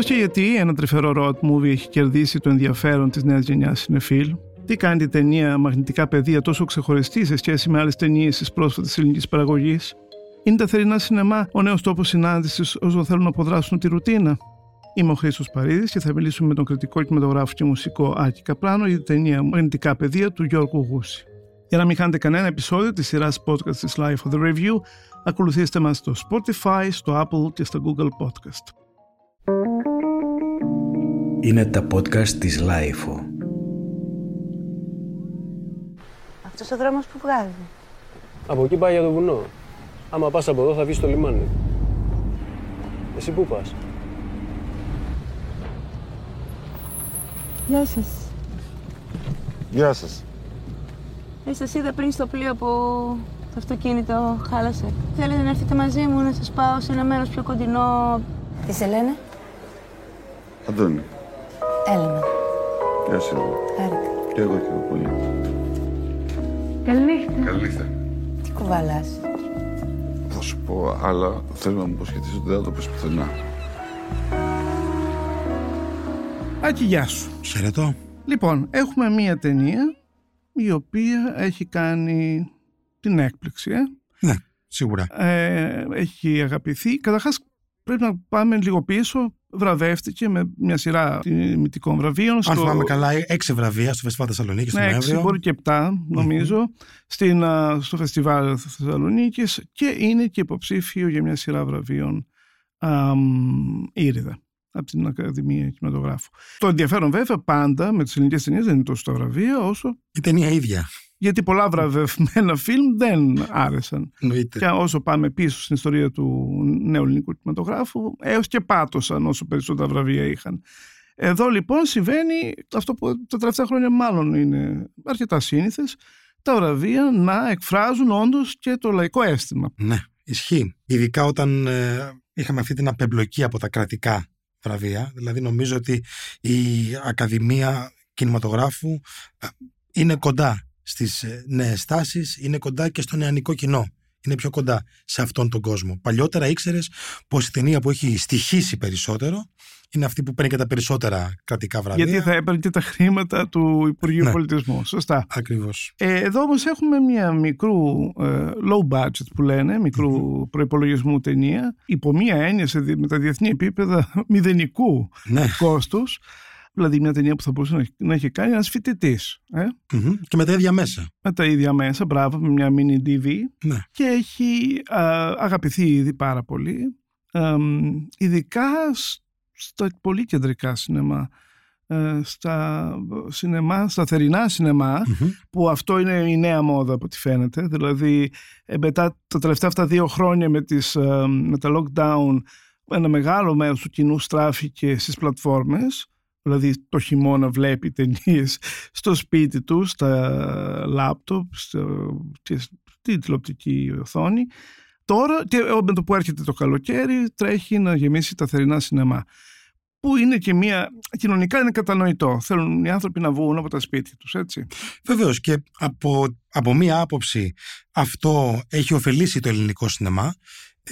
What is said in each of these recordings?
Πώς και γιατί ένα τρυφερό road movie έχει κερδίσει το ενδιαφέρον της νέας γενιάς συνεφίλ. Τι κάνει την ταινία Μαγνητικά Παιδεία τόσο ξεχωριστή σε σχέση με άλλες ταινίες της πρόσφατης ελληνικής παραγωγής; Είναι τα θερινά σινεμά ο νέος τόπος συνάντησης όσων θέλουν να αποδράσουν τη ρουτίνα; Είμαι ο Χρήστος Παρίδης και θα μιλήσουμε με τον κριτικό κινηματογράφο και μουσικό Άκη Καπράνο για την ταινία Μαγνητικά Παιδεία του Γιώργου Γούση. Για να μην χάνετε κανένα επεισόδιο της σειράς podcast της Life of the Review, ακολουθήστε μας στο Spotify, στο Apple και στο Google Podcast. Είναι τα podcast της Life. Αυτός ο δρόμος που βγάζει. Από εκεί πάει για το βουνό. Άμα πας από εδώ θα βγεις στο λιμάνι. Εσύ πού πας; Γεια σας. Γεια σας. Ε, σας είδα πριν στο πλοίο που το αυτοκίνητο χάλασε. Θέλετε να έρθετε μαζί μου να σας πάω σε ένα μέρος πιο κοντινό. Τι σε λένε; Αντώνη. Έλενα. Γεια σου. Χάρηκα. Και εγώ και εγώ πολύ. Καληνύχτα. Καλή Τι κουβαλάς; Θα σου πω άλλα. Θέλω να μου υποσχεθείς ότι δεν θα το πεις πουθενά. Άκη, γεια σου. Χαιρετώ. Λοιπόν, έχουμε μία ταινία η οποία έχει κάνει την έκπληξη. Ε. Ναι, σίγουρα. Ε, έχει αγαπηθεί. Καταρχάς πρέπει να πάμε λίγο πίσω. Βραβεύτηκε με μια σειρά τιμητικών βραβείων. Αν στο- θυμάμαι καλά, έξι βραβεία στο Φεστιβάλ Θεσσαλονίκης τον Ναι, έξι, Νοέμβριο. μπορεί και επτά, νομιζω στην, α, στο Φεστιβάλ Θεσσαλονίκης και είναι και υποψήφιο για μια σειρά βραβείων α, μ, Ήριδα από την Ακαδημία Κινηματογράφου. Το ενδιαφέρον βέβαια πάντα με τις ελληνικές ταινίες δεν είναι τόσο τα βραβεία όσο Η ταινία ίδια. Γιατί πολλά βραβευμένα φιλμ δεν άρεσαν. Εννοείται. Και όσο πάμε πίσω στην ιστορία του νέου ελληνικού κινηματογράφου, έως και πάτωσαν όσο περισσότερα βραβεία είχαν. Εδώ λοιπόν συμβαίνει αυτό που τα τελευταία χρόνια μάλλον είναι αρκετά σύνηθες, τα βραβεία να εκφράζουν όντως και το λαϊκό αίσθημα. Ναι, ισχύει. Ειδικά όταν ε, είχαμε αυτή την απεμπλοκή από τα κρατικά βραβεία. Δηλαδή νομίζω ότι η Ακαδημία Κινηματογράφου ε, είναι κοντά στις ε, νέες τάσεις, είναι κοντά και στο νεανικό κοινό. Είναι πιο κοντά σε αυτόν τον κόσμο. Παλιότερα ήξερες πως η ταινία που έχει στοιχήσει περισσότερο είναι αυτή που παίρνει και τα περισσότερα κρατικά βραβεία. Γιατί θα έπαιρνε και τα χρήματα του Υπουργείου Ναι. Πολιτισμού. Σωστά. Ακριβώς. Ε, εδώ όμως έχουμε μια μικρού ε, low budget που λένε, μικρού προϋπολογισμού ταινία, υπό μια έννοια σε, δι- με τα διεθνή επίπεδα μηδενικού Ναι. κόστους, δηλαδή μια ταινία που θα μπορούσε να, έχει- να έχει κάνει ένας φοιτητής. Ε, Μμμ. Και με τα ίδια μέσα. με τα ίδια μέσα, μπράβο, με μια mini DV Ναι. και έχει α, αγαπηθεί ήδη πάρα πολύ, ε, ειδικά σ- στα πολύ κεντρικά σινεμά. ε, στα σινεμά, στα θερινά σινεμά Μμμ. που αυτό είναι η νέα μόδα από ό,τι φαίνεται. Δηλαδή ε, μετά τα τελευταία αυτά δύο χρόνια με, τις, ε, με τα lockdown ένα μεγάλο μέρος του κοινού στράφηκε στις πλατφόρμες δηλαδή το χειμώνα βλέπει ταινίες στο σπίτι του, στα λάπτοπ, στο, και στη τηλεοπτική οθόνη. Τώρα, και με το που έρχεται το καλοκαίρι, τρέχει να γεμίσει τα θερινά σινεμά. Που είναι και μια. κοινωνικά είναι κατανοητό. Θέλουν οι άνθρωποι να βγουν από τα σπίτια τους, έτσι. Βεβαίως και από, από μία άποψη αυτό έχει ωφελήσει το ελληνικό σινεμά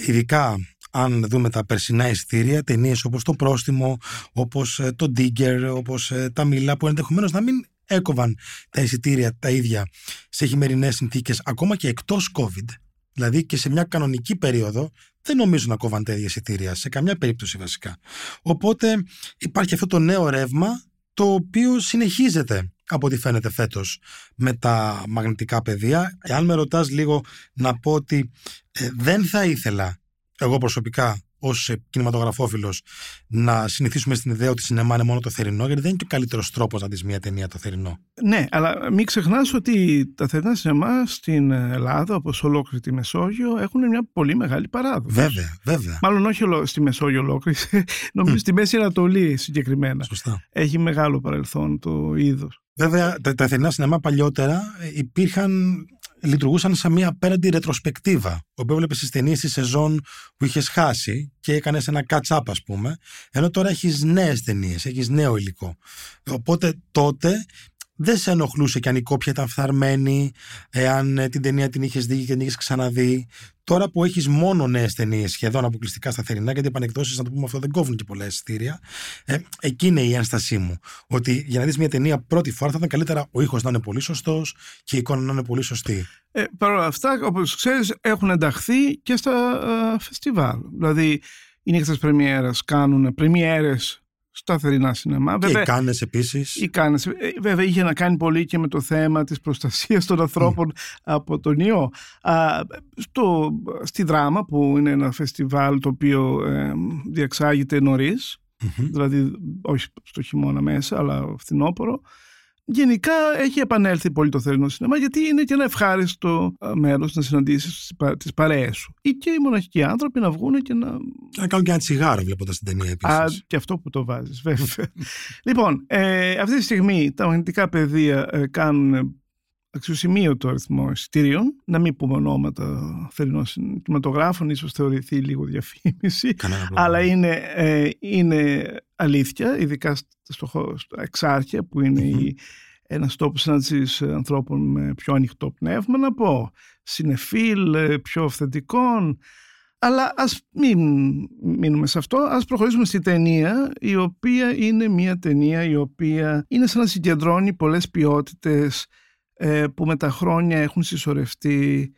ειδικά αν δούμε τα περσινά εισιτήρια ταινίες όπως το Πρόστιμο όπως ε, το Digger όπως ε, τα Μίλα που ενδεχομένως να μην έκοβαν τα εισιτήρια τα ίδια σε χειμερινές συνθήκες ακόμα και εκτός COVID δηλαδή και σε μια κανονική περίοδο δεν νομίζω να κόβαν τα ίδια εισιτήρια σε καμιά περίπτωση βασικά οπότε υπάρχει αυτό το νέο ρεύμα το οποίο συνεχίζεται από ό,τι φαίνεται φέτος με τα μαγνητικά πεδία. Εάν με ρωτάς λίγο να πω ότι ε, δεν θα ήθελα εγώ προσωπικά ως ε, κινηματογραφόφιλος να συνηθίσουμε στην ιδέα ότι σινεμά είναι μόνο το θερινό γιατί δεν είναι και ο καλύτερος τρόπος να δεις μια ταινία το θερινό. Ναι, αλλά μην ξεχνάς ότι τα θερινά σινεμά στην Ελλάδα, όπως ολόκληρη τη Μεσόγειο, έχουν μια πολύ μεγάλη παράδοση. Βέβαια, βέβαια. Μάλλον όχι ολο- στη Μεσόγειο ολόκληρη, νομίζω στη Μέση Ανατολή συγκεκριμένα. Σωστά. Έχει μεγάλο παρελθόν το είδος. Βέβαια, τα, τα θερινά σινεμά παλιότερα ε, υπήρχαν, λειτουργούσαν σαν μια απέραντη ρετροσπεκτίβα. Όπου έβλεπε τι ταινίες της σεζόν που είχες χάσει και έκανες ένα catch-up, ας πούμε. Ενώ τώρα έχεις νέες ταινίες, έχεις νέο υλικό. Οπότε τότε δεν σε ενοχλούσε και αν η κόπια ήταν φθαρμένη, εάν ε, την ταινία την είχες δει και την είχες ξαναδεί. Τώρα που έχεις μόνο νέες ταινίες, σχεδόν αποκλειστικά στα θερινά, γιατί οι επανεκδόσεις, να το πούμε αυτό, δεν κόβουν και πολλά εισιτήρια. Ε, εκεί είναι η ένστασή μου. Ότι για να δεις μια ταινία πρώτη φορά θα ήταν καλύτερα ο ήχος να είναι πολύ σωστός και η εικόνα να είναι πολύ σωστή. Ε, Παρ' όλα αυτά, όπως ξέρεις, έχουν ενταχθεί και στα ε, φεστιβάλ. Δηλαδή, οι νύχτε πρεμιέρα κάνουν πρεμιέρες στα θερινά σινεμά. Και οι Κάνες επίσης. Οι Κάνες, ε, βέβαια είχε να κάνει πολύ και με το θέμα της προστασίας των ανθρώπων από τον ιό. Α, στο, στη Δράμα που είναι ένα φεστιβάλ το οποίο ε, διεξάγεται νωρίς, δηλαδή όχι στο χειμώνα μέσα αλλά φθινόπωρο, Γενικά έχει επανέλθει πολύ το θερινό σινεμά γιατί είναι και ένα ευχάριστο ε, μέρος να συναντήσεις τις παρέες σου. Ή και οι μοναχικοί άνθρωποι να βγουν και να. Να κάνουν και ένα τσιγάρο βλέποντα την ταινία επίσης. Α, και αυτό που το βάζεις, βέβαια. λοιπόν, ε, αυτή τη στιγμή τα μαγνητικά πεδία ε, κάνουν αξιοσημείωτο αριθμό εισιτήριων. Να μην πούμε ονόματα θερινών κινηματογράφων, ίσως θεωρηθεί λίγο διαφήμιση. Αλλά είναι, ε, είναι αλήθεια, ειδικά στο, στο Εξάρχεια που ειναι η, ένας τόπος συνάντησης ανθρώπων με πιο ανοιχτό πνεύμα, να πω συνεφίλ, ε, πιο αυθεντικών. Αλλά ας μην μείνουμε σε αυτό, ας προχωρήσουμε στη ταινία, η οποία είναι μια ταινία η οποία είναι σαν να συγκεντρώνει πολλές ποιότητες ε, που με τα χρόνια έχουν συσσωρευτεί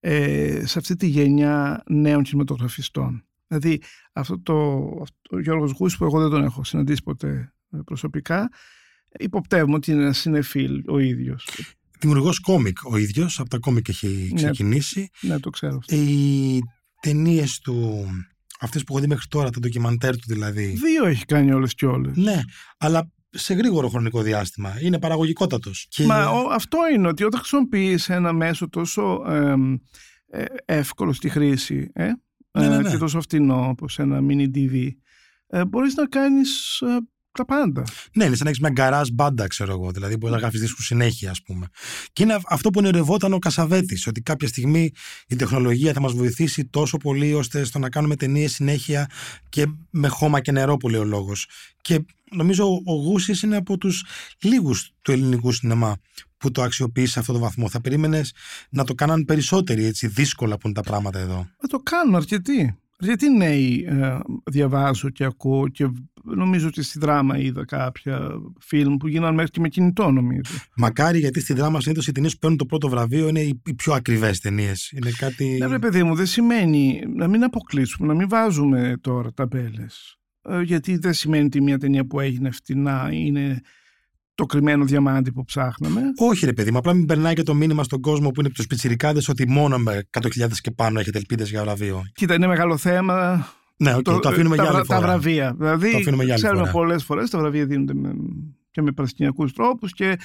ε, σε αυτή τη γενιά νέων κινηματογραφιστών. Δηλαδή αυτό το, αυτό, ο Γιώργος Γούς που εγώ δεν τον έχω συναντήσει ποτέ ε, προσωπικά υποπτεύουμε ότι είναι ένας συνεφίλ ο ίδιος. Δημιουργός κόμικ ο ίδιος, από τα κόμικ έχει ναι. ξεκινήσει. Ναι, το ξέρω αυτό. Οι ταινίες του, αυτές που έχω δει μέχρι τώρα, τα ντοκιμαντέρ του δηλαδή. Δύο έχει κάνει όλες και όλες. Ναι, αλλά σε γρήγορο χρονικό διάστημα. Είναι παραγωγικότατος. Και... Μα αυτό είναι ότι όταν χρησιμοποιείς ένα μέσο τόσο ε, εύκολο στη χρήση ε, ναι, ναι, ε, ναι. και τόσο φτηνό όπω ένα mini DV, ε, μπορείς να κάνεις ε, τα πάντα. Ναι, είναι σαν να έχεις μια γκαράζ μπάντα, ξέρω εγώ. Δηλαδή, μπορεί να γράφεις δίσκους συνέχεια, ας πούμε. Και είναι αυτό που ονειρευόταν ο Κασαβέτης, ότι κάποια στιγμή η τεχνολογία θα μας βοηθήσει τόσο πολύ ώστε στο να κάνουμε ταινίες συνέχεια και με χώμα και νερό, που λέει ο λόγος. Και νομίζω ο Γούσης είναι από τους λίγους του ελληνικού σινεμά που το αξιοποιεί σε αυτό το βαθμό. Θα περίμενες να το κάναν περισσότεροι έτσι δύσκολα που είναι τα πράγματα εδώ. Θα το κάνουν αρκετοί. Γιατί νέοι ε, διαβάζω και ακούω και νομίζω ότι στη δράμα είδα κάποια φιλμ που γίνανε μέχρι και με κινητό νομίζω. Μακάρι γιατί στη δράμα συνήθως οι ταινίες που παίρνουν το πρώτο βραβείο είναι οι, οι πιο ακριβές ταινίες. Είναι κάτι. Ναι, ρε παιδί μου, δεν σημαίνει να μην αποκλείσουμε, να μην βάζουμε τώρα ταμπέλες. Ε, γιατί δεν σημαίνει ότι μια ταινία που έγινε φτηνά είναι το κρυμμένο διαμάντι που ψάχναμε. Όχι, ρε παιδί μου, απλά μην περνάει και το μήνυμα στον κόσμο που είναι τους πιτσιρικάδες ότι μόνο με 100.000 και πάνω έχετε ελπίδες για βραβείο. Κοίτα, είναι μεγάλο θέμα. Ναι, okay, το, το αφήνουμε τα, για άλλη τα φορά. βραβεία. Δηλαδή, Το αφήνουμε για άλλη ξέρουμε φορά. πολλές φορές τα βραβεία δίνονται με, και με παρασκηνιακού τρόπους και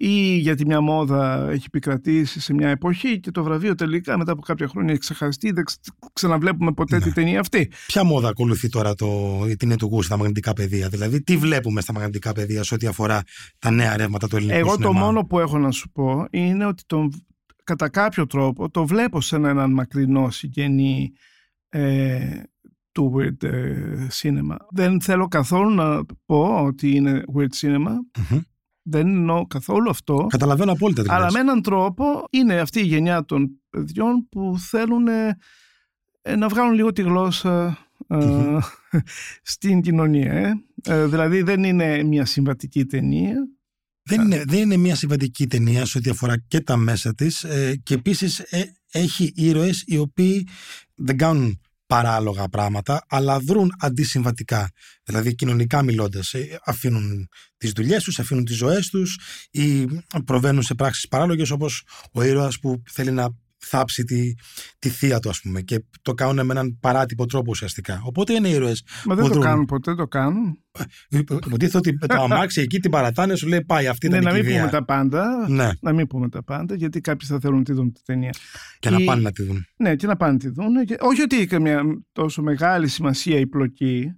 ή γιατί μια μόδα έχει επικρατήσει σε μια εποχή και το βραβείο τελικά μετά από κάποια χρόνια έχει ξεχαστεί, δεν ξε- ξαναβλέπουμε ποτέ Ναι. τη ταινία αυτή. Ποια μόδα ακολουθεί τώρα το, η ταινία του Γκου στα μαγνητικά πεδία, δηλαδή τι βλέπουμε στα μαγνητικά πεδία σε ό,τι αφορά τα νέα ρεύματα του ελληνικού Εγώ σινεμά; το μόνο που έχω να σου πω είναι ότι τον, κατά κάποιο τρόπο το βλέπω σε έναν μακρινό συγγενή ε, του weird ε, cinema. Δεν θέλω καθόλου να πω ότι είναι weird cinema. Μμμ. Δεν εννοώ καθόλου αυτό. Καταλαβαίνω απόλυτα τι Αλλά λες. με έναν τρόπο είναι αυτή η γενιά των παιδιών που θέλουν ε, ε, να βγάλουν λίγο τη γλώσσα ε, Μμμ. στην κοινωνία. ε. Ε, δηλαδή δεν είναι μια συμβατική ταινία. Δεν είναι, δεν είναι μια συμβατική ταινία σε ό,τι αφορά και τα μέσα της ε, και επίσης ε, έχει ήρωες οι οποίοι δεν κάνουν παράλογα πράγματα αλλά δρούν αντισυμβατικά. Δηλαδή κοινωνικά μιλώντας ε, αφήνουν τις δουλειές τους, αφήνουν τις ζωές τους ή προβαίνουν σε πράξεις παράλογες όπως ο ήρωας που θέλει να θάψει τη, τη θεία του ας πούμε και το κάνουν με έναν παράτυπο τρόπο ουσιαστικά οπότε είναι ήρωες Μα δεν που το δρούν. κάνουν ποτέ, το κάνουν. Υποτίθεται ότι το αμάξι εκεί την παρατάνε σου λέει πάει αυτή Ναι, ήταν να η μην κηδεία. πούμε τα πάντα. Ναι, Να μην πούμε τα πάντα, γιατί κάποιοι θα θέλουν να τη δουν τη ταινία. και να Η- πάνε να τη δουν. Ναι, και να πάνε να τη δουν. Και... Όχι ότι έχει μια τόσο μεγάλη σημασία η πλοκή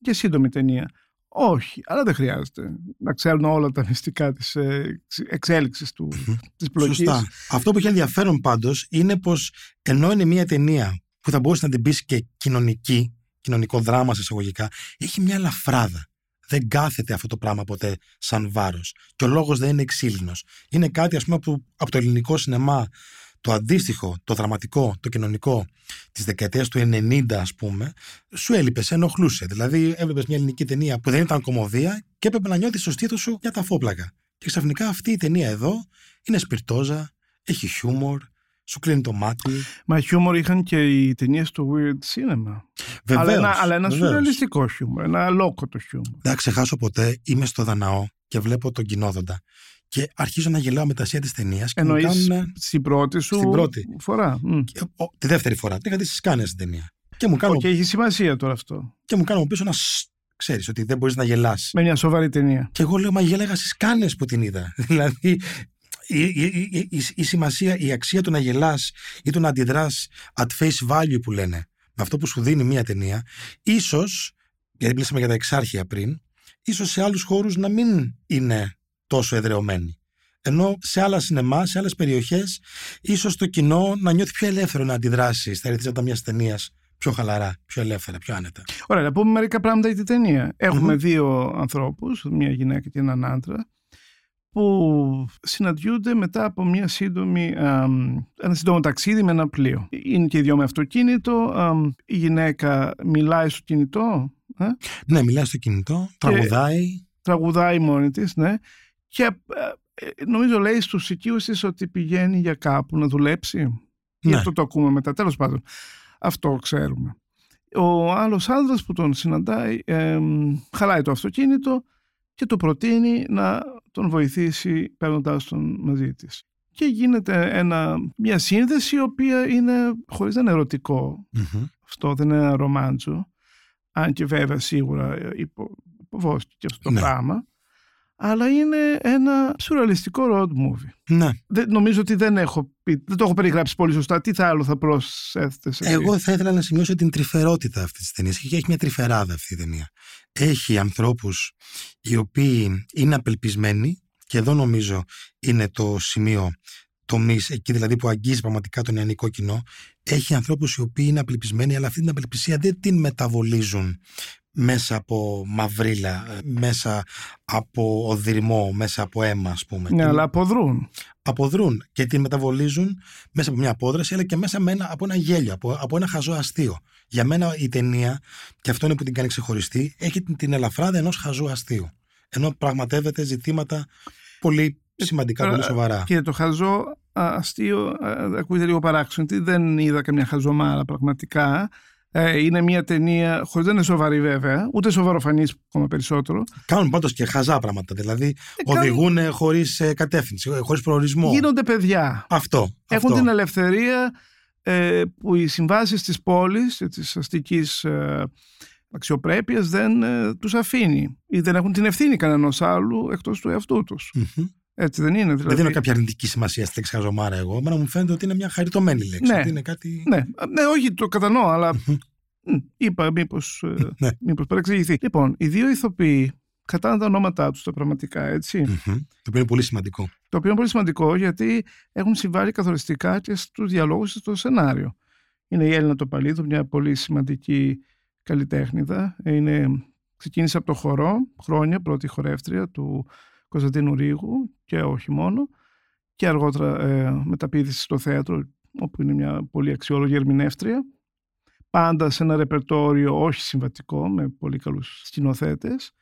και σύντομη ταινία. Όχι, αλλά δεν χρειάζεται να ξέρουν όλα τα μυστικά της ε, εξέλιξης του, της πλοκής. Σωστά. Αυτό που έχει ενδιαφέρον πάντως είναι πως ενώ είναι μια ταινία που θα μπορούσε να την πεις και κοινωνική, κοινωνικό δράμα σε εισαγωγικά, έχει μια ελαφράδα. δεν κάθεται αυτό το πράγμα ποτέ σαν βάρος. Και ο λόγος δεν είναι εξήλυνος. Είναι κάτι ας πούμε που από το ελληνικό σινεμά το αντίστοιχο, το δραματικό, το κοινωνικό της δεκαετίας του 90, ας πούμε, σου έλειπε, σε ενοχλούσε. Δηλαδή, έβλεπες μια ελληνική ταινία που δεν ήταν κομμωδία και έπρεπε να νιώθεις στο στήθος σου για τα φόπλακα. Και ξαφνικά αυτή η ταινία εδώ είναι σπιρτόζα, έχει χιούμορ, σου κλείνει το μάτι. Μα χιούμορ είχαν και οι ταινίες του Weird Cinema. Βεβαίως, αλλά ένα, αλλά ένα βεβαίως. σουρεαλιστικό χιούμορ, ένα αλόκοτο χιούμορ. Δεν θα ξεχάσω ποτέ, είμαι στο Δαναό και βλέπω τον κοινόδοντα. Και αρχίζω να γελάω με τα ασία της ταινίας. Εννοείς στην πρώτη σου Στην πρώτη. φορά. Μμ. Τη δεύτερη φορά. Την είχα δει στις κάνε την ταινία. Και μου κάνουν Και έχει σημασία τώρα αυτό. και μου κάνουν πίσω να ξέρεις ότι δεν μπορείς να γελάσει. Με μια σοβαρή ταινία. Και εγώ λέω, μα γέλαγα στις κάνε που την είδα. δηλαδή, η, η, η, η, η σημασία, η αξία του να γελάς ή του να αντιδράς at face value που λένε, με αυτό που σου δίνει μία ταινία, ίσως, γιατί μιλήσαμε για τα εξάρχεια πριν, ίσως σε άλλους χώρους να μην είναι τόσο εδρεωμένη. Ενώ σε άλλα σινεμά, σε άλλες περιοχές, ίσως το κοινό να νιώθει πιο ελεύθερο να αντιδράσει στα ερεθίσματα μιας ταινίας πιο χαλαρά, πιο ελεύθερα, πιο άνετα. Ωραία, να πούμε μερικά πράγματα για την ταινία. Έχουμε δύο ανθρώπους, μια γυναίκα και έναν άντρα, που συναντιούνται μετά από μια σύντομη, αμ, ένα σύντομο ταξίδι με ένα πλοίο. Είναι και οι δυο με αυτοκίνητο. αμ, η γυναίκα μιλάει στο κινητό, ε, Ναι, μιλάει στο κινητό, τραγουδάει. τραγουδάει μόνη της, ναι. Και ε, ε, νομίζω λέει στους οικείους της ότι πηγαίνει για κάπου να δουλέψει. Γι' Ναι. αυτό το ακούμε μετά. Τέλος πάντων, αυτό ξέρουμε. Ο άλλος άνδρας που τον συναντάει εμ, χαλάει το αυτοκίνητο και του προτείνει να τον βοηθήσει παίρνοντάς τον μαζί της. Και γίνεται ένα, μια σύνδεση η οποία είναι χωρίς να είναι ερωτικό. Μμμ. Αυτό δεν είναι ένα ρομάντζο. Αν και βέβαια σίγουρα ε, υπο, υποβόσκει αυτό το Ναι. πράγμα. Αλλά είναι ένα σουρεαλιστικό road movie. Ναι. Δεν, νομίζω ότι δεν, έχω πει, δεν το έχω περιγράψει πολύ σωστά. Τι θα άλλο θα προσέθετε σε Εγώ θα ήθελα να σημειώσω την τρυφερότητα αυτής της ταινίας. Και έχει μια τρυφεράδα αυτή η ταινία. Έχει ανθρώπους οι οποίοι είναι απελπισμένοι, και εδώ νομίζω είναι το σημείο τομή, εκεί δηλαδή που αγγίζει πραγματικά το νεανικό κοινό. Έχει ανθρώπους οι οποίοι είναι απελπισμένοι, αλλά αυτή την απελπισία δεν την μεταβολίζουν μέσα από μαυρίλα, ε, μέσα από οδυρμό, μέσα από αίμα, ας πούμε. Ναι, Την- αλλά αποδρούν. αποδρούν και την μεταβολίζουν μέσα από μια απόδραση, αλλά και μέσα με ένα, από ένα γέλιο, από, από ένα χαζό αστείο. Για μένα η ταινία, και αυτό είναι που την κάνει ξεχωριστή, έχει την, την ελαφράδα ενός χαζού αστείου. Ενώ πραγματεύεται ζητήματα πολύ σημαντικά, πολύ Ε, σοβαρά. Και το χαζό α, αστείο α, ακούγεται λίγο παράξενο. ότι Δεν είδα καμιά χαζομάρα πραγματικά. Ε, είναι μια ταινία, χωρίς δεν είναι σοβαρή βέβαια, ούτε σοβαροφανή ακόμα περισσότερο. Κάνουν πάντως και χαζά πράγματα. Δηλαδή κάνουν- οδηγούν χωρίς κατεύθυνση, χωρίς προορισμό. Γίνονται παιδιά. Αυτό. Έχουν αυτό. την ελευθερία ε, που οι συμβάσεις της πόλης, ε, της αστικής ε, αξιοπρέπειας δεν ε, τους αφήνει ή δεν έχουν την ευθύνη κανένας άλλου εκτός του εαυτού τους. Μμμ. Έτσι δεν είναι. Δεν Δηλαδή, δίνω κάποια αρνητική σημασία στη λέξη χαζομάρα εγώ. Εμένα μου φαίνεται ότι είναι μια χαριτωμένη λέξη. Ναι. Ότι είναι κάτι. ναι, ναι, όχι, το κατανοώ, αλλά μ, είπα μήπως, ε, Ναι. μήπως παρεξηγηθεί. Λοιπόν, οι δύο ηθοποιοί κατάνε τα ονόματά τους τα πραγματικά, έτσι. Μμμ. Το οποίο είναι πολύ σημαντικό. Το οποίο είναι πολύ σημαντικό γιατί έχουν συμβάλει καθοριστικά και στους διαλόγους και στο σενάριο. Είναι η Έλληνα Τοπαλίδου, μια πολύ σημαντική καλλιτέχνηδα. Είναι, ξεκίνησε από το χορό, χρόνια, πρώτη χορεύτρια του Κωνσταντίνου Ρίγου και όχι μόνο. Και αργότερα ε, μεταπίδηση στο θέατρο, όπου είναι μια πολύ αξιόλογη ερμηνεύτρια. Πάντα σε ένα ρεπερτόριο όχι συμβατικό, με πολύ καλούς σκηνοθέτες.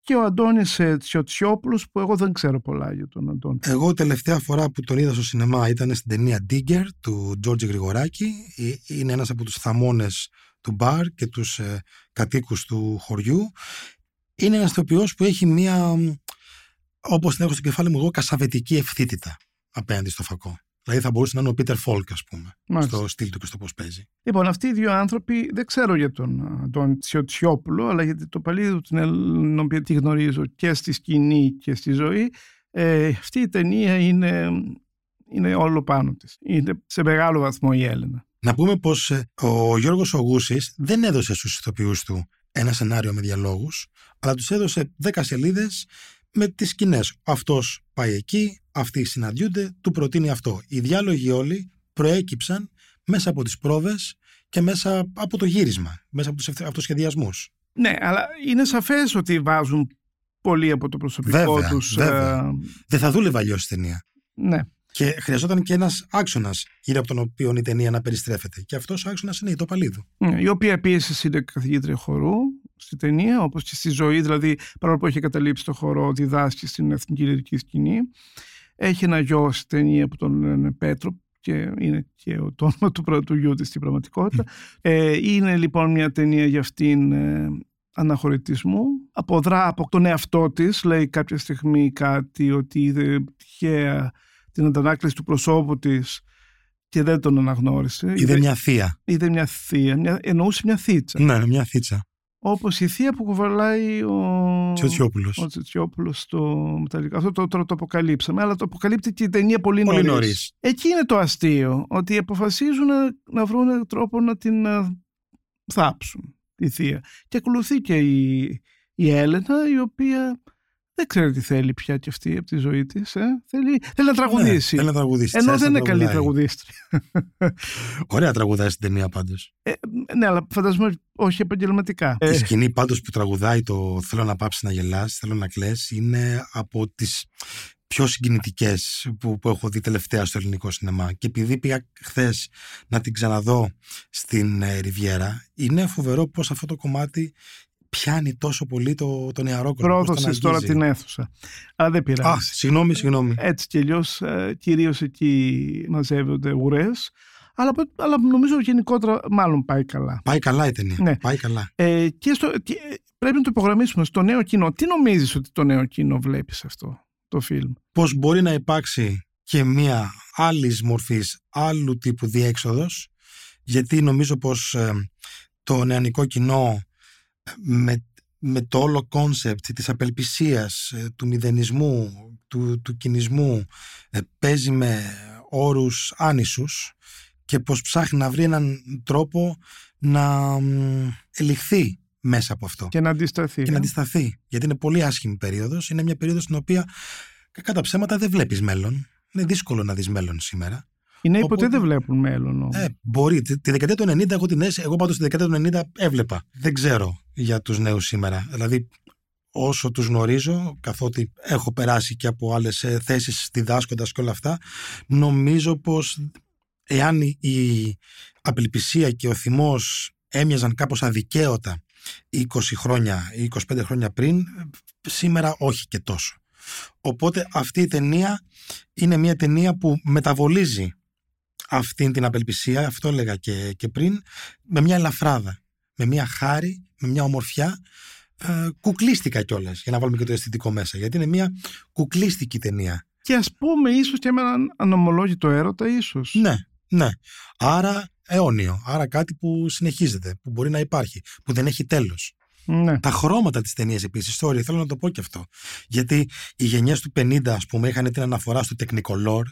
Και ο Αντώνης ε, Τσιοτσιόπουλος, που εγώ δεν ξέρω πολλά για τον Αντώνη. Εγώ τελευταία φορά που τον είδα στο σινεμά ήταν στην ταινία Digger του Τζόρτζι Γρηγοράκη. Ε, Είναι ένας από τους θαμώνες του μπαρ και τους ε, κατοίκους του χωριού. Είναι ένας ηθοποιός που έχει μία, μ, όπως την έχω στο κεφάλι μου εγώ, κασαβετική ευθύτητα απέναντι στο φακό. Δηλαδή θα μπορούσε να είναι ο Πίτερ Φόλκ, ας πούμε, Μάλιστα. στο στυλ του και στο πώς παίζει. Λοιπόν, αυτοί οι δύο άνθρωποι δεν ξέρω για τον Αντώνη Τσιοτσιόπουλο, αλλά γιατί το παλίδι του την οποία τη γνωρίζω και στη σκηνή και στη ζωή, ε, αυτή η ταινία είναι, είναι όλο πάνω της. Είναι σε μεγάλο βαθμό η Έλληνα. Να πούμε πως ε, ο Γιώργος Ογούσης δεν έδωσε στους ηθοποιούς του ένα σενάριο με διαλόγους, αλλά τους έδωσε 10 σελίδες με τις σκηνές. Αυτός πάει εκεί, αυτοί συναντιούνται, του προτείνει αυτό. Οι διάλογοι όλοι προέκυψαν μέσα από τις πρόβες και μέσα από το γύρισμα, μέσα από τους ευθε- αυτοσχεδιασμούς. Ναι, αλλά είναι σαφές ότι βάζουν πολύ από το προσωπικό Βέβαια, τους. βέβαια. ε, Δεν θα δούλευε αλλιώς η ταινία. ναι. Και χρειαζόταν και ένας άξονας γύρω από τον οποίο η ταινία να περιστρέφεται. Και αυτός ο άξονας είναι η Τοπαλίδου. Ναι, Η οποία επίση είναι καθηγήτρια χορού στη ταινία, όπως και στη ζωή, δηλαδή παρόλο που έχει καταλήψει το χορό, διδάσκει στην εθνική λυρική σκηνή. Έχει ένα γιο στη ταινία που τον λένε Πέτρο και είναι και το όνομα του πρώτου γιού της στην πραγματικότητα. Ε, είναι λοιπόν μια ταινία για αυτήν ε, αναχωρητισμού. Αποδρά από τον εαυτό της, λέει κάποια στιγμή κάτι ότι είδε τυχαία την αντανάκληση του προσώπου της και δεν τον αναγνώρισε. Είδε μια θεία. είδε μια θεία, μια, εννοούσε μια θίτσα. Ναι, ναι, μια θίτσα. Όπως η θεία που κουβαλάει ο, Τσιωτσιόπουλο. ο Τσιτσιόπουλος στο μεταλλικό. Αυτό το, τώρα το αποκαλύψαμε, αλλά το αποκαλύπτει και η ταινία πολύ, Πολύ νωρίς. νωρίς. Εκεί είναι το αστείο, ότι αποφασίζουν να, να βρουν τρόπο να την α, θάψουν τη θεία. Και ακολουθεί και η, η Έλενα, η οποία δεν ξέρει τι θέλει πια και αυτή από τη ζωή της. Ε; Θέλει, θέλει να τραγουδήσει. Ναι, θέλει να τραγουδήσει. Ενώ Της δεν είναι άρεσε να καλή τραγουδάει. τραγουδίστρια. Ωραία τραγουδάει στην ταινία πάντως. Ε, ναι, αλλά φανταζομαι όχι επαγγελματικά. Η Ε, σκηνή πάντως που τραγουδάει το «Θέλω να πάψεις να γελάς, θέλω να κλαις» είναι από τις πιο συγκινητικές που, που έχω δει τελευταία στο ελληνικό σινεμά. Και επειδή πήγα χθες να την ξαναδώ στην ε, Ριβιέρα, είναι φοβερό πως αυτό το κομμάτι πιάνει τόσο πολύ το, το νεαρό κόσμο. πώς τον πρόδωσες τώρα αγγίζει. την αίθουσα. Αλλά δεν πειράζει. Α, συγγνώμη, συγγνώμη. Έτσι κι αλλιώς κυρίως εκεί μαζεύονται ουρές. Αλλά, αλλά νομίζω γενικότερα μάλλον πάει καλά. Πάει καλά η ταινία. Ναι. Πάει καλά. Ε, και, στο, και ε, πρέπει να το υπογραμμίσουμε στο νέο κοινό. Τι νομίζεις ότι το νέο κοινό βλέπεις σε αυτό το φιλμ; Πως μπορεί να υπάρξει και μία άλλη μορφής, άλλου τύπου διέξοδος, γιατί νομίζω πως ε, το νεανικό κοινό ε, με, με το όλο concept της απελπισίας, ε, του μηδενισμού, του, του κυνισμού, ε, παίζει με όρους άνισους και πως ψάχνει να βρει έναν τρόπο να μ, ελιχθεί μέσα από αυτό Και να αντισταθεί. και να αντισταθεί. Γιατί είναι πολύ άσχημη περίοδος. Είναι μια περίοδος στην οποία κατά ψέματα δεν βλέπεις μέλλον. Είναι δύσκολο να δεις μέλλον σήμερα. Οι νέοι Οπότε- ποτέ δεν βλέπουν μέλλον. όμως. Ε, μπορεί. Τη, τη δεκαετία του 90, εγώ, την, έσαι- εγώ πάντως τη δεκαετία του 90 έβλεπα. Δεν ξέρω για τους νέους σήμερα. Δηλαδή, όσο τους γνωρίζω, καθότι έχω περάσει και από άλλες ε, θέσεις διδάσκοντας και όλα αυτά, νομίζω πως εάν η, η απελπισία και ο θυμός έμοιαζαν κάπως αδικαίωτα 20 χρόνια ή 25 χρόνια πριν, ε, σήμερα όχι και τόσο. Οπότε αυτή η ταινία είναι μια ταινία που μεταβολίζει αυτήν την απελπισία, αυτό έλεγα και, και πριν, με μια ελαφράδα, με μια χάρη, με μια ομορφιά. Ε, κουκλίστηκα κιόλας για να βάλουμε και το αισθητικό μέσα, γιατί είναι μια κουκλίστικη ταινία. Και ας πούμε, ίσως και με έναν ανομολόγητο έρωτα, ίσως. Ναι, ναι. Άρα αιώνιο. Άρα κάτι που συνεχίζεται, που μπορεί να υπάρχει, που δεν έχει τέλος. ναι. Τα χρώματα της ταινίας επίσης, sorry, θέλω να το πω και αυτό. Γιατί οι γενιές του 50, ας πούμε, είχαν την αναφορά στο Technicolor,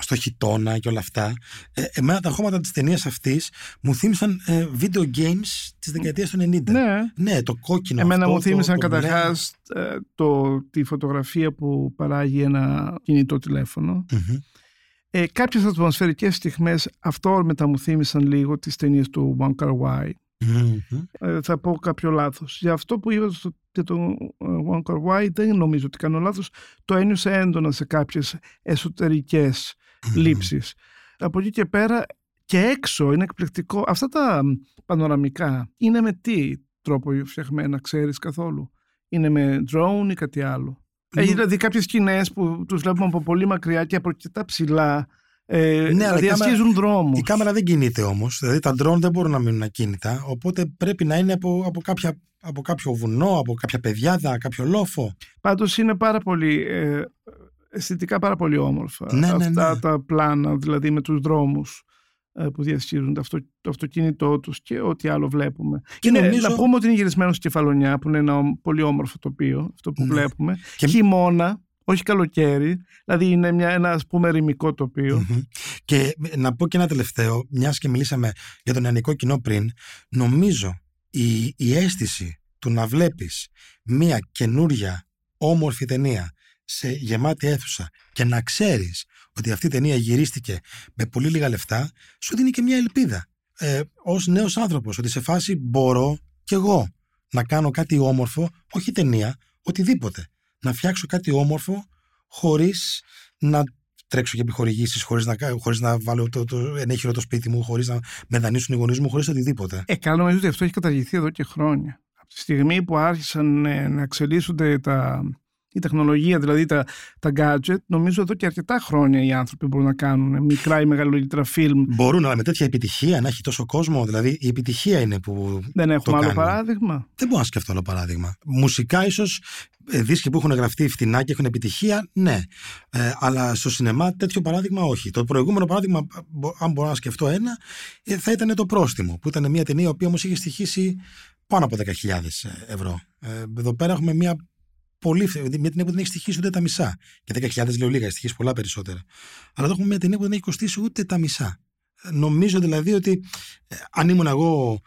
στο χιτόνα και όλα αυτά. Ε, εμένα τα χρώματα της ταινίας αυτής μου θύμισαν ε, video games της δεκαετίας του 90. ναι. Ναι, το κόκκινο Εμένα αυτό, μου θύμισαν το, το μπλε. καταρχά το, τη φωτογραφία που παράγει ένα κινητό τηλέφωνο. Μμμ. Ε, κάποιες ατμοσφαιρικές στιγμές αυτό μετά μου θύμισαν λίγο τις ταινίες του Wong Kar Wai. Μμμ. Ε, θα πω κάποιο λάθος. Για αυτό που είπα στο, για τον ε, Wong Kar Wai δεν νομίζω ότι κάνω λάθος. Το ένιωσα έντονα σε κάποιες εσωτερικές λήψεις. Από εκεί και πέρα και έξω είναι εκπληκτικό. Αυτά τα μ, πανοραμικά είναι με τι τρόπο φτιαγμένα, ξέρεις καθόλου; Είναι με drone ή κάτι άλλο; Έχει δηλαδή κάποιες σκηνές που τους βλέπουμε από πολύ μακριά και από αρκετά ψηλά ε, Ναι, αλλά δηλαδή η κάμερα- ασχίζουν δρόμους. Η κάμερα δεν κινείται όμως, δηλαδή τα drone δεν μπορούν να μείνουν ακίνητα, οπότε πρέπει να είναι από, από, κάποια, από κάποιο βουνό, από κάποια πεδιάδα, κάποιο λόφο. Πάντως είναι πάρα πολύ ε, αισθητικά πάρα πολύ όμορφα Ναι, ναι, αυτά ναι. τα πλάνα δηλαδή με τους δρόμους ε, που διασχίζουν το, αυτο, το αυτοκίνητό τους και ό,τι άλλο βλέπουμε. Και είναι, νομίζω- Να πούμε ότι είναι γυρισμένο στη Κεφαλονιά που είναι ένα πολύ όμορφο τοπίο αυτό που Ναι. βλέπουμε. Και- Χειμώνα, όχι καλοκαίρι, δηλαδή είναι μια, ένα ας πούμε ερημικό τοπίο. Μμμ. Και να πω και ένα τελευταίο, μιας και μιλήσαμε για το νεανικό κοινό πριν, νομίζω η, η αίσθηση του να βλέπεις μια καινούρια όμορφη ταινία σε γεμάτη αίθουσα και να ξέρεις ότι αυτή η ταινία γυρίστηκε με πολύ λίγα λεφτά, σου δίνει και μια ελπίδα. Ε, ως νέος άνθρωπος, ότι σε φάση μπορώ κι εγώ να κάνω κάτι όμορφο, όχι ταινία, οτιδήποτε. Να φτιάξω κάτι όμορφο χωρίς να τρέξω για επιχορηγήσεις, χωρίς να, χωρίς να βάλω το, το ενέχειρο το σπίτι μου, χωρίς να με δανείσουν οι γονείς μου, χωρίς οτιδήποτε. Ε, καλά, νομίζω ότι αυτό έχει καταργηθεί εδώ και χρόνια. Από τη στιγμή που άρχισαν ε, να εξελίσσονται τα, η τεχνολογία, δηλαδή τα, τα gadget, νομίζω εδώ και αρκετά χρόνια οι άνθρωποι μπορούν να κάνουν μικρά ή μεγαλύτερα φιλμ. Μπορούν, αλλά με τέτοια επιτυχία να έχει τόσο κόσμο. Δηλαδή η επιτυχία είναι που. Δεν έχουμε το άλλο κάνει. παράδειγμα. Δεν μπορώ να σκεφτώ άλλο παράδειγμα. Μουσικά, ίσως δίσκοι που έχουν γραφτεί φτηνά και έχουν επιτυχία, ναι. Ε, αλλά στο σινεμά τέτοιο παράδειγμα όχι. Το προηγούμενο παράδειγμα, μπο- αν μπορώ να σκεφτώ ένα, ε, θα ήταν το πρόστιμο, που ήταν μια ταινία η οποία όμως είχε στοιχήσει πάνω από 10.000 ευρώ. Ε, εδώ πέρα έχουμε μια πολύ φθηνή, μια ταινία που δεν έχει στοιχήσει ούτε τα μισά. Και 10.000 λέω λίγα, έχει στοιχήσει πολλά περισσότερα. Αλλά εδώ έχουμε μια ταινία που δεν έχει κοστίσει ούτε τα μισά. Ε, Νομίζω δηλαδή ότι ε, αν ήμουν εγώ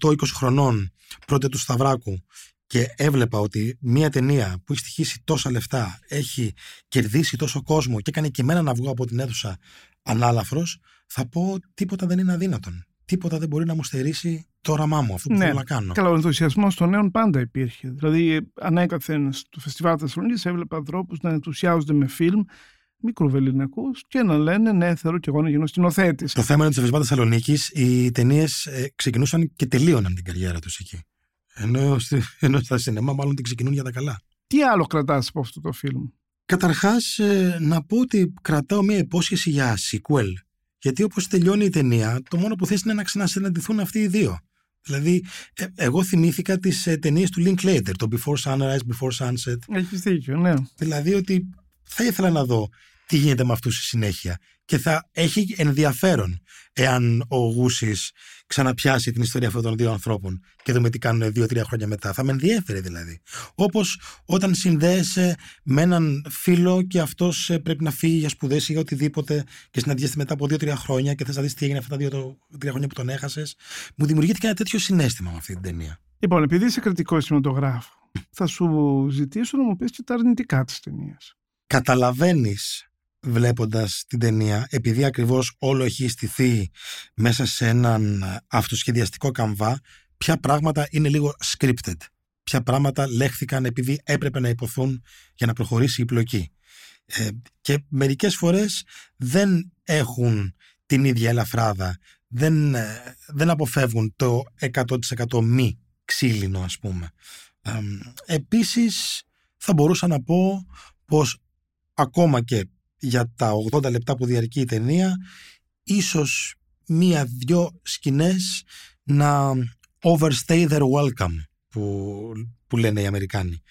18-20 χρονών πρώτε του Σταυράκου και έβλεπα ότι μια ταινία που έχει στοιχήσει τόσα λεφτά έχει κερδίσει τόσο κόσμο και έκανε και εμένα να βγω από την αίθουσα ανάλαφρος, θα πω τίποτα δεν είναι αδύνατον. Τίποτα δεν μπορεί να μου στερήσει το όραμά μου, αυτό που Ναι. θέλω να κάνω. Καλά, ο ενθουσιασμός των νέων πάντα υπήρχε. Δηλαδή, ε, ανέκαθεν στο φεστιβάλ Θεσσαλονίκης έβλεπα ανθρώπους να ενθουσιάζονται με φιλμ μικροβεληνικούς και να λένε Ναι, θέλω και εγώ να γίνω σκηνοθέτης. Το θέμα είναι ότι στο Φεστιβάλ Θεσσαλονίκης οι ταινίες ξεκινούσαν και τελείωναν την καριέρα τους εκεί. Ενώ, στη- ενώ στα σινεμά μάλλον την ξεκινούν για τα καλά. Τι άλλο κρατάς από αυτό το φιλμ; Καταρχάς ε, να πω ότι κρατάω μια υπόσχεση για sequel. Γιατί όπως τελειώνει η ταινία, το μόνο που θες είναι να ξανασυναντηθούν αυτοί οι δύο. Δηλαδή, ε, εγώ θυμήθηκα τις ε, ταινίες του Linklater, το Before Sunrise, Before Sunset. Έχεις δίκιο, ναι. Δηλαδή ότι θα ήθελα να δω τι γίνεται με αυτούς στη συνέχεια. Και θα έχει ενδιαφέρον εάν ο Γούσης ξαναπιάσει την ιστορία αυτών των δύο ανθρώπων και δούμε τι κάνουν δύο-τρία χρόνια μετά. Θα με ενδιέφερε δηλαδή. Όπως όταν συνδέεσαι με έναν φίλο και αυτός ε, πρέπει να φύγει για σπουδές ή για οτιδήποτε και συναντιέστε μετά από δύο-τρία χρόνια και θες να δεις τι έγινε αυτά τα δύο-τρία χρόνια που τον έχασες. Μου δημιουργήθηκε ένα τέτοιο συνέστημα με αυτή την ταινία. Λοιπόν, επειδή είσαι κριτικός κινηματογράφο, θα σου ζητήσω να μου πεις και τα αρνητικά της ταινίας. καταλαβαίνεις βλέποντας την ταινία επειδή ακριβώς όλο έχει στηθεί μέσα σε έναν αυτοσχεδιαστικό καμβά ποια πράγματα είναι λίγο scripted ποια πράγματα λέχθηκαν επειδή έπρεπε να υποθούν για να προχωρήσει η πλοκή. Ε, και μερικές φορές δεν έχουν την ίδια ελαφράδα δεν, ε, δεν αποφεύγουν το 100% μη ξύλινο ας πούμε. Ε, επίσης θα μπορούσα να πω πως ακόμα και για τα 80 λεπτά που διαρκεί η ταινία ίσως μία-δυο σκηνές να overstay their welcome που, που λένε οι Αμερικάνοι.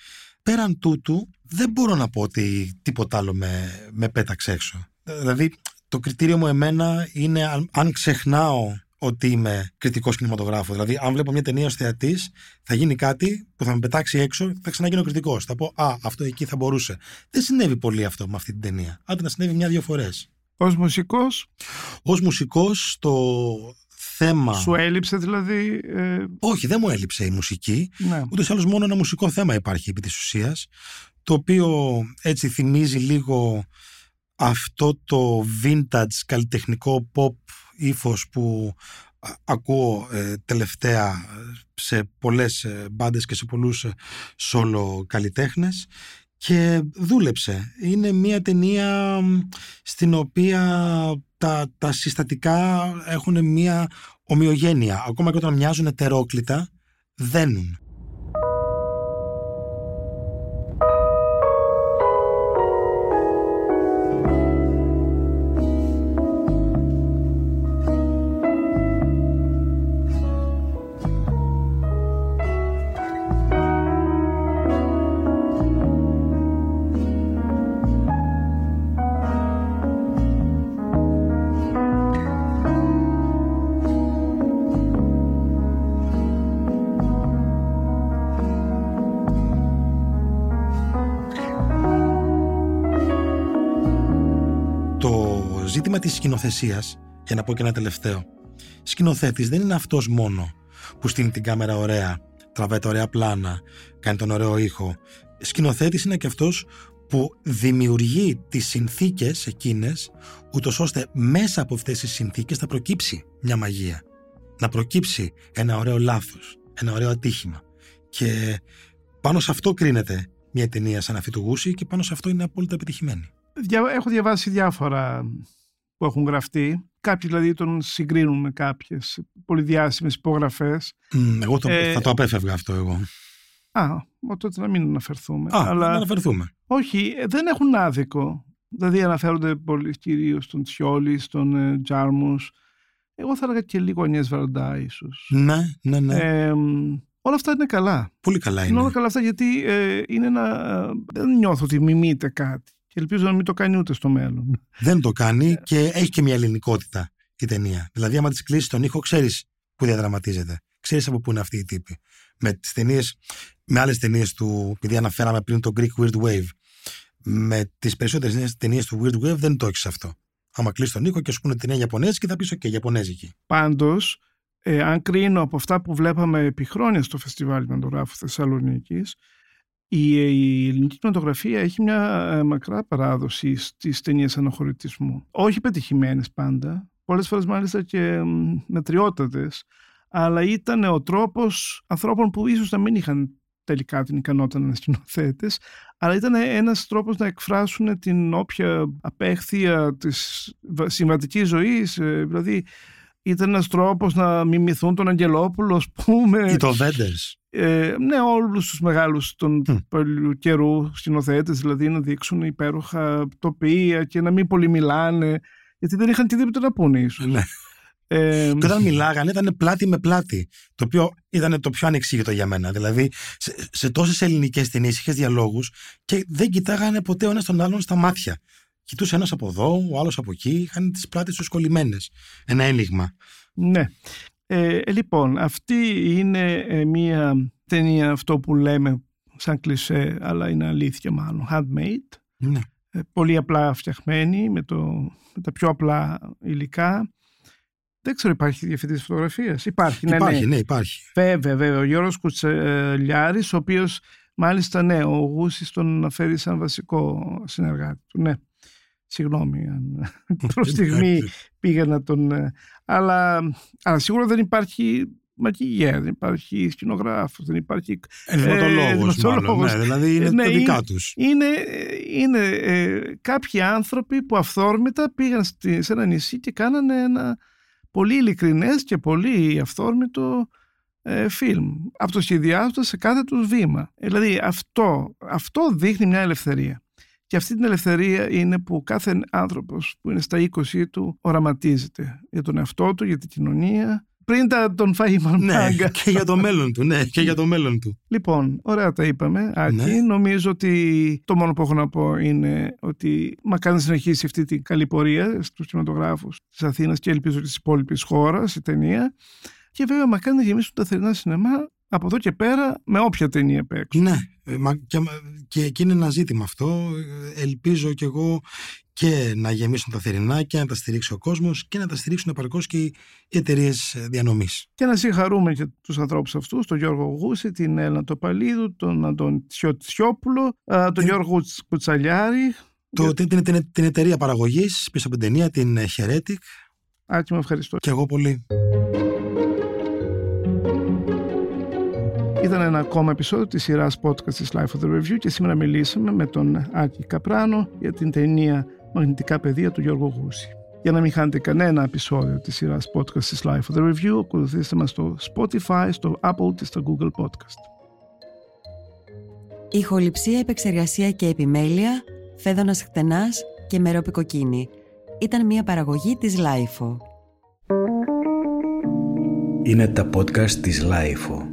Πέραν τούτου δεν μπορώ να πω ότι τίποτα άλλο με, με πέταξε έξω. Δηλαδή το κριτήριο μου εμένα είναι αν, αν ξεχνάω ότι είμαι κριτικός κινηματογράφος. Δηλαδή, αν βλέπω μια ταινία ως θεατής, θα γίνει κάτι που θα με πετάξει έξω, θα ξαναγίνω κριτικός. Θα πω, Α, αυτό εκεί θα μπορούσε. Δεν συνέβη πολύ αυτό με αυτή την ταινία. Άντε να συνέβη μια-δύο φορές. Ω μουσικός, Ως μουσικός, το θέμα. σου έλειψε δηλαδή. Ε, Όχι, δεν μου έλειψε η μουσική. ναι. Ούτως ή άλλως μόνο ένα μουσικό θέμα υπάρχει επί της ουσίας, το οποίο έτσι θυμίζει λίγο αυτό το vintage καλλιτεχνικό pop ύφος που α, ακούω ε, τελευταία σε πολλές ε, μπάντες και σε πολλούς ε, solo καλλιτέχνες και δούλεψε. Είναι μια ταινία μ, στην οποία τα, τα συστατικά έχουν μια ομοιογένεια. Ακόμα και όταν μοιάζουν ετερόκλητα, δένουν. Ζήτημα της σκηνοθεσίας, για να πω και ένα τελευταίο, σκηνοθέτης δεν είναι αυτός μόνο που στείλει την κάμερα ωραία, τραβάει τα ωραία πλάνα, κάνει τον ωραίο ήχο. Σκηνοθέτης είναι και αυτός που δημιουργεί τις συνθήκες εκείνες, ούτως ώστε μέσα από αυτές τις συνθήκες θα προκύψει μια μαγεία. Να προκύψει ένα ωραίο λάθος, ένα ωραίο ατύχημα. Και πάνω σε αυτό κρίνεται μια ταινία σαν αυτή του Γούση και πάνω σε αυτό είναι απόλυτα επιτυχημένη. Έχω διαβάσει διάφορα που έχουν γραφτεί. Κάποιοι δηλαδή τον συγκρίνουν με κάποιες πολυδιάσημες υπογραφές. εγώ το, ε, θα το απέφευγα αυτό εγώ. Α, τότε να μην αναφερθούμε. Α, αλλά... να αναφερθούμε. Όχι, ε, δεν έχουν άδικο. Δηλαδή αναφέρονται πολύ κυρίως στον Τσιόλη, στον ε, Τζάρμους. Εγώ θα έλεγα και λίγο Ανιές Βαραντά, ίσως. Ναι, ναι, ναι. Ε, όλα αυτά είναι καλά. Πολύ καλά είναι. Είναι όλα καλά αυτά γιατί ε, είναι ένα. Ε, δεν νιώθω ότι μιμείται κάτι. Και ελπίζω να μην το κάνει ούτε στο μέλλον. Δεν το κάνει και έχει και μια ελληνικότητα η ταινία. Δηλαδή, άμα της κλείσεις τον ήχο, ξέρεις που διαδραματίζεται. Ξέρεις από πού είναι αυτή η τύπη. Με τις ταινίες, με άλλες ταινίες του, επειδή αναφέραμε πριν το Greek Weird Wave, με τις περισσότερες ταινίες του Weird Wave δεν το έχεις αυτό. Άμα κλείσεις τον ήχο και σου πούνε την είναι Ιαπωνέζικη, θα πεις: OK, Ιαπωνέζικη. Πάντως, ε, αν κρίνω από αυτά που βλέπαμε επί χρόνια στο Φεστιβάλ Κινηματογράφου Θεσσαλονίκης, η, η ελληνική κινηματογραφία έχει μια ε, μακρά παράδοση στις ταινίες αναχωρητισμού. Όχι πετυχημένες πάντα, πολλές φορές μάλιστα και μετριότατες, αλλά ήταν ο τρόπος ανθρώπων που ίσως να μην είχαν τελικά την ικανότητα να είναι σκηνοθέτες, αλλά ήταν ένας τρόπος να εκφράσουν την όποια απέχθεια της συμβατικής ζωής. Ε, δηλαδή, ήταν ένας τρόπος να μιμηθούν τον Αγγελόπουλο, ας πούμε. Ή το Βέντερς. Ε, ναι, όλους τους μεγάλους των mm. παλιού καιρού σκηνοθέτες, δηλαδή να δείξουν υπέροχα τοπία και να μην πολύ μιλάνε, γιατί δεν είχαν τίποτα να πούνε, ίσως. Ναι. Ε, και όταν μιλάγανε ήταν πλάτη με πλάτη. Το οποίο ήταν το πιο ανεξήγητο για μένα. Δηλαδή, σε, σε τόσες ελληνικές ταινίες είχες διαλόγους και δεν κοιτάγανε ποτέ ο ένας τον άλλον στα μάτια. Κοιτούσε ένας από εδώ, ο άλλος από εκεί, είχαν τις πλάτες τους κολλημένες. Ένα ένιγμα. Ναι. Ε, λοιπόν, αυτή είναι ε, μία ταινία αυτό που λέμε σαν κλισέ, αλλά είναι αλήθεια μάλλον, handmade. Ναι. Ε, πολύ απλά φτιαχμένη, με, το, με τα πιο απλά υλικά. Δεν ξέρω, υπάρχει διευθυντής φωτογραφίας; Υπάρχει, ναι, υπάρχει, ναι. ναι, υπάρχει. Βέβαια, βέβαια. Ο Γιώργος Κουτσελιάρης, ο οποίος μάλιστα ναι, ο Γούσης τον αναφέρει σαν βασικό συνεργάτη του. Ναι. Συγγνώμη αν προς στιγμή πήγα να τον. Ε, αλλά, αλλά σίγουρα δεν υπάρχει μακιγέ, δεν υπάρχει σκηνογράφος, δεν υπάρχει... Ενδυματολόγος ε, μάλλον, ναι, δηλαδή είναι ναι, τα δικά είναι, τους. Είναι, είναι ε, κάποιοι άνθρωποι που αυθόρμητα πήγαν στη, σε ένα νησί και κάνανε ένα πολύ ειλικρινές και πολύ αυθόρμητο ε, φιλμ, αυτοσχεδιάζοντας σε κάθε τους βήμα. Ε, δηλαδή αυτό, αυτό δείχνει μια ελευθερία. Και αυτή την ελευθερία είναι που κάθε άνθρωπος που είναι στα 20 του οραματίζεται για τον εαυτό του, για την κοινωνία, πριν τα τον φάει η Ναι, και για το μέλλον του, ναι, και για το μέλλον του. Λοιπόν, ωραία τα είπαμε, Άκη. Ναι. Νομίζω ότι το μόνο που έχω να πω είναι ότι μακάρι να συνεχίσει αυτή την καλή πορεία στους κινηματογράφους της Αθήνας και ελπίζω της υπόλοιπης χώρας η ταινία. Και βέβαια μακάρι να γεμίσουν τα θερινά σινεμά από εδώ και πέρα με όποια ταινία παίξουν. Ναι, ε, και, και εκεί είναι ένα ζήτημα αυτό. Ελπίζω κι εγώ και να γεμίσουν τα θερινά και να τα στηρίξει ο κόσμος και να τα στηρίξουν επαρκώς και οι εταιρείες διανομής. Και να συγχαρούμε και τους ανθρώπους αυτούς, τον Γιώργο Γούση, την Έλληνα Τοπαλίδου, τον Αντών Τσιόπουλο, τον ε, Γιώργο Κουτσαλιάρη. Το, την, την, την, την εταιρεία παραγωγής πίσω από την ταινία, την Heretic. Άκη, με ευχαριστώ. Και εγώ πολύ. Ήταν ένα ακόμα επεισόδιο της σειράς podcast της Life of the Review και σήμερα μιλήσαμε με τον Άκη Καπράνο για την ταινία Μαγνητικά Παιδεία του Γιώργου Γούση. Για να μην χάνετε κανένα επεισόδιο της σειράς podcast της Life of the Review, ακολουθήστε μας στο Spotify, στο Apple και στο Google Podcast. Ηχοληψία, επεξεργασία και επιμέλεια, φέδωνας χτενάς και μερόπικοκίνη. Ήταν μια παραγωγή της Lifeo. Είναι τα podcast της Lifeo.